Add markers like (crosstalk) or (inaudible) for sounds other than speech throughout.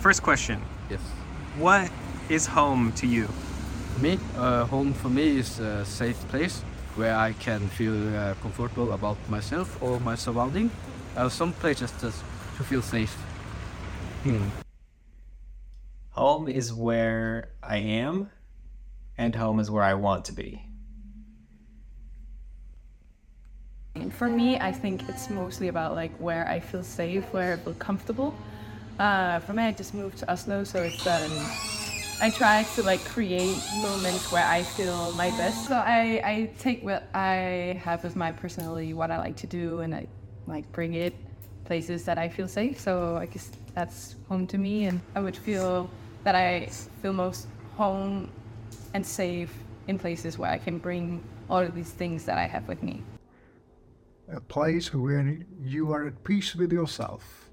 First question Yes. What is home to you? Me, uh, home for me is a safe place where I can feel uh, comfortable about myself or my surrounding. Uh, some places just to feel safe. Home is where I am, and home is where I want to be. And for me, I think it's mostly about like where I feel safe, where I feel comfortable. Uh, for me, I just moved to Oslo, so it's um, I try to like create moments where I feel my best. So I, I take what I have as my personality, what I like to do, and I like bring it places that I feel safe. So I guess that's home to me, and I would feel that I feel most home and safe in places where I can bring all of these things that I have with me. a place where you are at peace with yourself.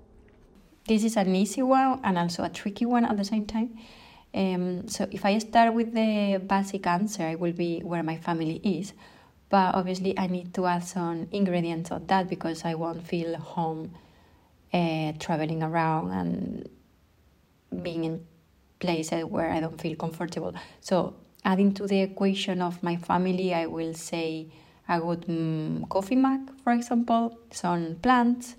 This is an easy one and also a tricky one at the same time. Um, so if I start with the basic answer, it will be where my family is. But obviously, I need to add some ingredients of that because I won't feel home uh, traveling around and being in places where I don't feel comfortable. So adding to the equation of my family, I will say a good mm, coffee mug, for example, some plants,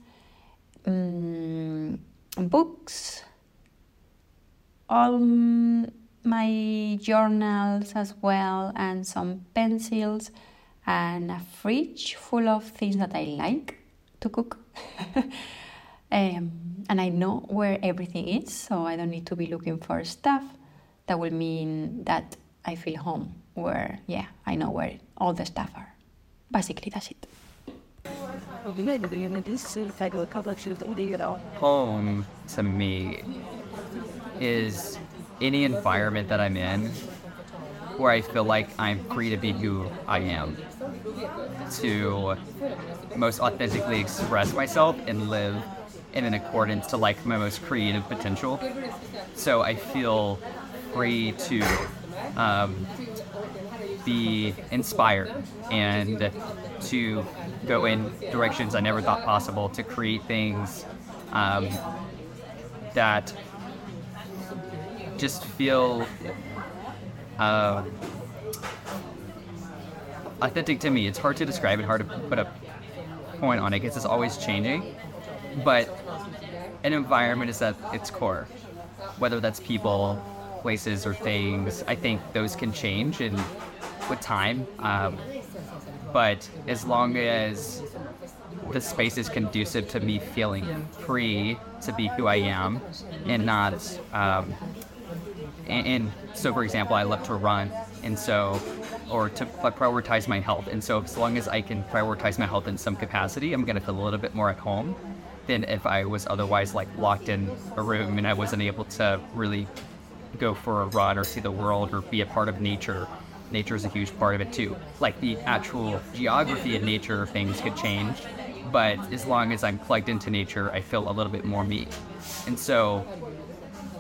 mm, books, all my journals as well, and some pencils, and a fridge full of things that I like to cook. (laughs) um, and I know where everything is, so I don't need to be looking for stuff. That will mean that I feel home, where, yeah, I know where all the stuff are. Basically, that's it. Home to me is any environment that I'm in where I feel like I'm free to be who I am, to most authentically express myself and live in an accordance to like my most creative potential. So I feel free to um, be inspired and to go in directions I never thought possible, to create things um, that just feel uh, authentic to me. It's hard to describe and hard to put a point on it because it's always changing. But an environment is at its core, whether that's people, places, or things. I think those can change and with time. Um, but as long as the space is conducive to me feeling free to be who I am and not um, and, and so for example I love to run and so or to prioritize my health and so as long as I can prioritize my health in some capacity I'm gonna feel a little bit more at home than if I was otherwise like locked in a room and I wasn't able to really go for a run or see the world or be a part of nature nature is a huge part of it too. Like the actual geography and nature things could change, but as long as I'm plugged into nature, I feel a little bit more me. And so,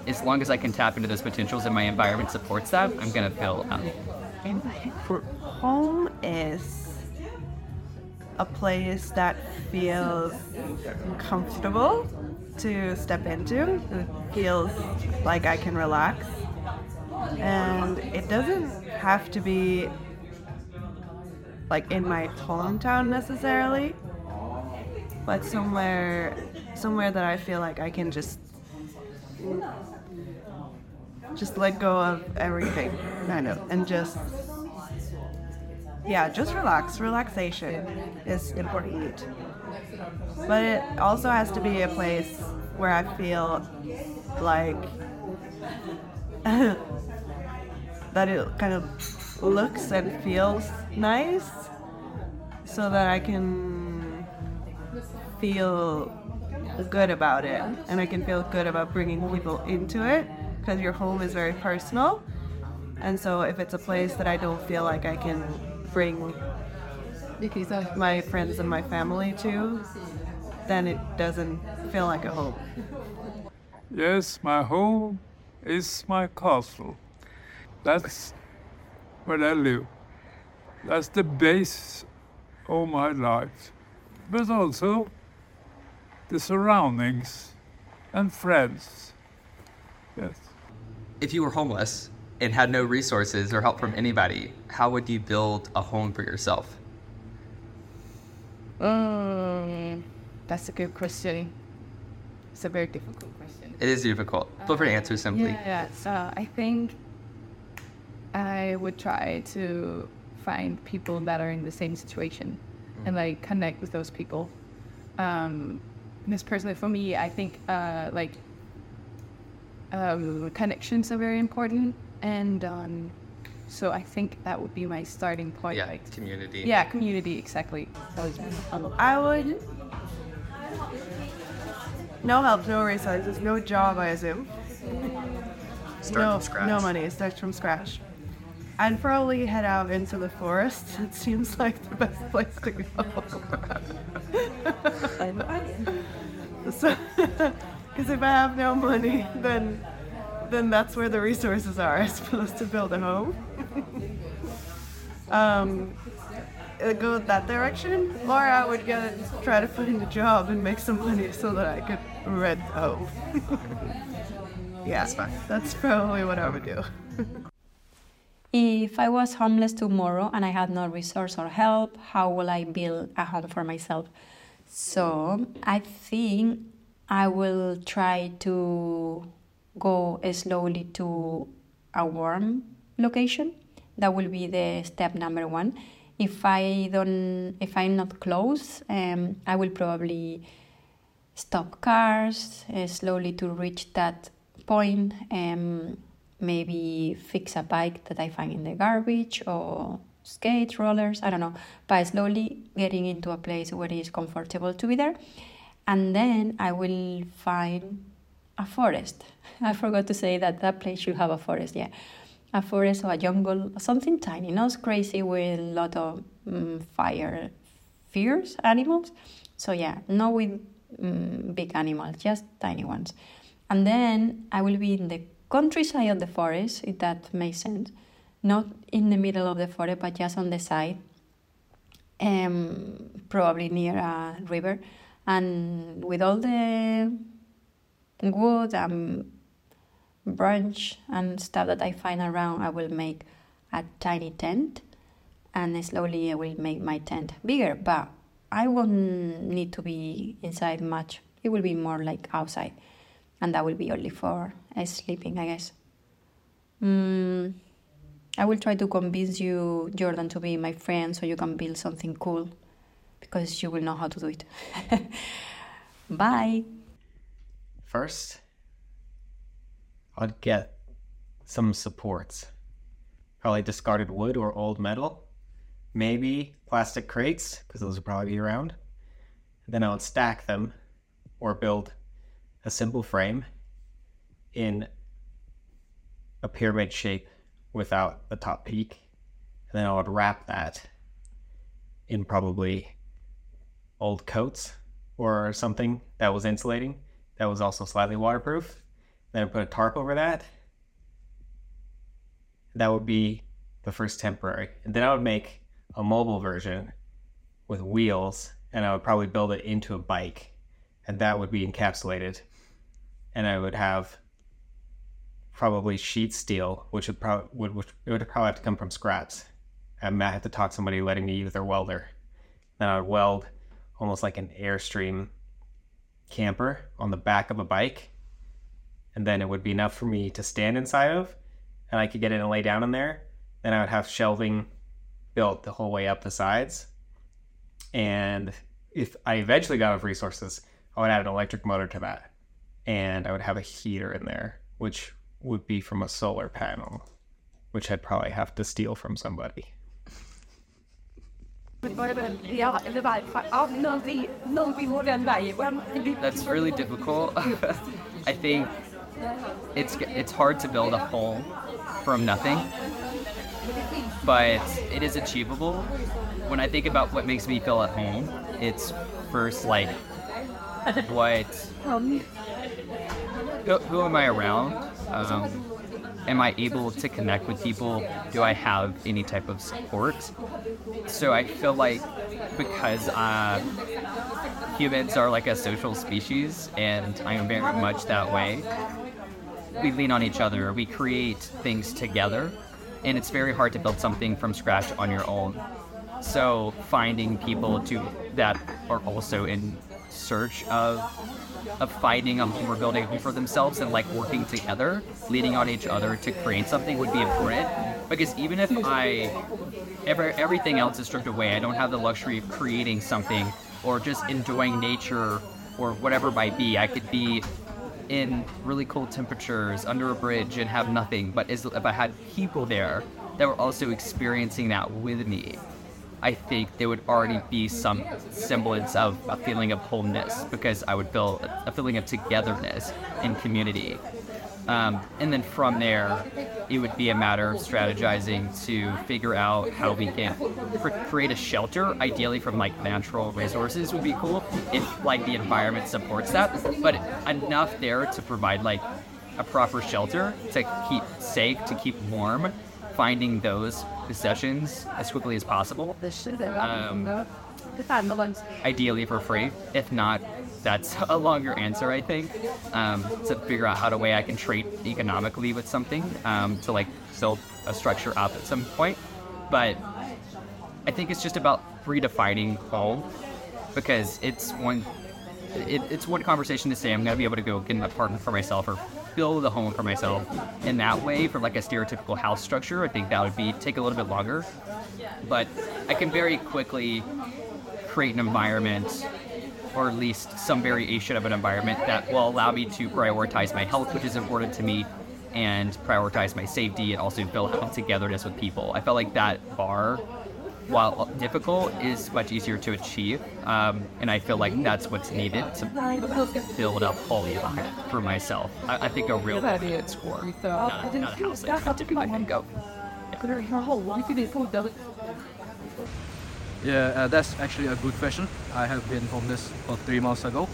as long as I can tap into those potentials and my environment supports that, I'm gonna feel um, For home is a place that feels comfortable to step into. It feels like I can relax. And it doesn't have to be like in my hometown necessarily, but somewhere somewhere that I feel like I can just just let go of everything, kind of, and just yeah, just relax. Relaxation is important. But it also has to be a place where I feel like (laughs) that it kind of looks and feels nice so that I can feel good about it and I can feel good about bringing people into it because your home is very personal. And so if it's a place that I don't feel like I can bring my friends and my family too, then it doesn't feel like a home. Yes, my home is my castle. That's where I live. That's the base of my life. But also the surroundings and friends. Yes. If you were homeless and had no resources or help from anybody, how would you build a home for yourself? Mm, that's a good question. It's a very difficult question. It is difficult. Feel free to answer simply. Yeah, yeah. So I think I would try to find people that are in the same situation and like connect with those people. Um, because personally, for me, I think uh, like um, connections are very important, and um, so I think that would be my starting point. Yeah, like, community. yeah, community exactly. I would. No help, no resources, no job, I assume. Start no, from scratch. No money, start from scratch. I'd probably head out into the forest. (laughs) It seems like the best place to go. (laughs) (laughs) so, because if I have no money, then then that's where the resources are, I suppose, to build a home. (laughs) um, go that direction, or I would get try to find a job and make some money so that I could rent a home. (laughs) yeah, That's fine. That's probably what I would do. If I was homeless tomorrow and I had no resource or help, how will I build a home for myself? So I think I will try to go slowly to a warm location. That will be the step number one. If I don't, if I'm not close, um, I will probably stop cars uh, slowly to reach that point. Um, maybe fix a bike that I find in the garbage or skate rollers. I don't know, but slowly getting into a place where it is comfortable to be there, and then I will find a forest. (laughs) I forgot to say that that place should have a forest. Yeah, a forest or a jungle, something tiny, not crazy with a lot of mm fire, fierce animals. So yeah, not with mm, big animals, just tiny ones. And then I will be in the countryside of the forest, if that makes sense. Not in the middle of the forest, but just on the side, um, probably near a river. And with all the wood and branch and stuff that I find around, I will make a tiny tent. And slowly I will make my tent bigger, but I won't need to be inside much. It will be more like outside and that will be only for uh, sleeping, I guess. Mm, I will try to convince you, Jordan, to be my friend so you can build something cool because you will know how to do it. (laughs) Bye. First, I'd get some supports. Probably discarded wood or old metal. Maybe plastic crates, because those would probably be around. Then I would stack them or build a simple frame in a pyramid shape without the top peak. And then I would wrap that in probably old coats or something that was insulating that was also slightly waterproof. Then I put a tarp over that. That would be the first temporary. And then I would make a mobile version with wheels and I would probably build it into a bike and that would be encapsulated and I would have probably sheet steel, which would probably would which, it would probably have to come from scraps. I might have to talk somebody letting me use their welder. Then I would weld almost like an airstream camper on the back of a bike, and then it would be enough for me to stand inside of, and I could get in and lay down in there. Then I would have shelving built the whole way up the sides, and if I eventually got enough resources, I would add an electric motor to that and I would have a heater in there, which would be from a solar panel, which I'd probably have to steal from somebody. That's really difficult. (laughs) I think it's it's hard to build a home from nothing, but it is achievable. When I think about what makes me feel at home, it's first like (laughs) what who, who am I around? Um, am I able to connect with people? Do I have any type of support? So I feel like because uh, humans are like a social species, and I am very much that way. We lean on each other, we create things together, and it's very hard to build something from scratch on your own. So finding people to that are also in search of of finding a home or building a home for themselves and like working together, leaning on each other to create something would be important. Because even if I ever everything else is stripped away, I don't have the luxury of creating something or just enjoying nature or whatever it might be. I could be in really cold temperatures under a bridge and have nothing. But if I had people there that were also experiencing that with me, I think there would already be some semblance of a feeling of wholeness because I would feel a feeling of togetherness and community. Um, and then from there, it would be a matter of strategizing to figure out how we can cr- create a shelter, ideally from like natural resources would be cool if like the environment supports that, but enough there to provide like a proper shelter to keep safe, to keep warm, finding those possessions as quickly as possible. Um, ideally for free. If not, that's a longer answer, I think. Um, to figure out how to way I can trade economically with something um, to like build a structure up at some point. But I think it's just about redefining home because it's one it, it's one conversation to say I'm gonna be able to go get an apartment for myself or build a home for myself in that way from like a stereotypical house structure. I think that would be take a little bit longer, but I can very quickly create an environment or at least some variation of an environment that will allow me to prioritize my health, which is important to me, and prioritize my safety and also build out togetherness with people. I felt like that bar while difficult, is much easier to achieve. Um, and I feel like that's what's needed to build up holy for myself. I, I think a real score, not, a- not a house. Like, I can go. Yeah, uh, that's actually a good question. I have been homeless for three months ago.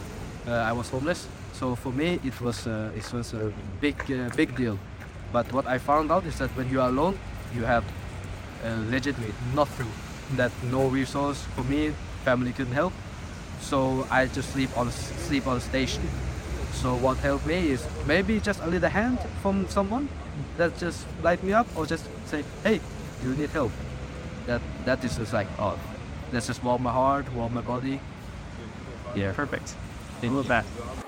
Uh, I was homeless, so for me it was uh, it was a big uh, big deal. But what I found out is that when you are alone, you have uh, legitimate nothing, that no resource for me, family couldn't help. So I just sleep on sleep on station. So what helped me is maybe just a little hand from someone that just light me up or just say, hey, you need help. That that is just like oh, that's just warm my heart, warm my body. Yeah. Perfect. Thank you. that.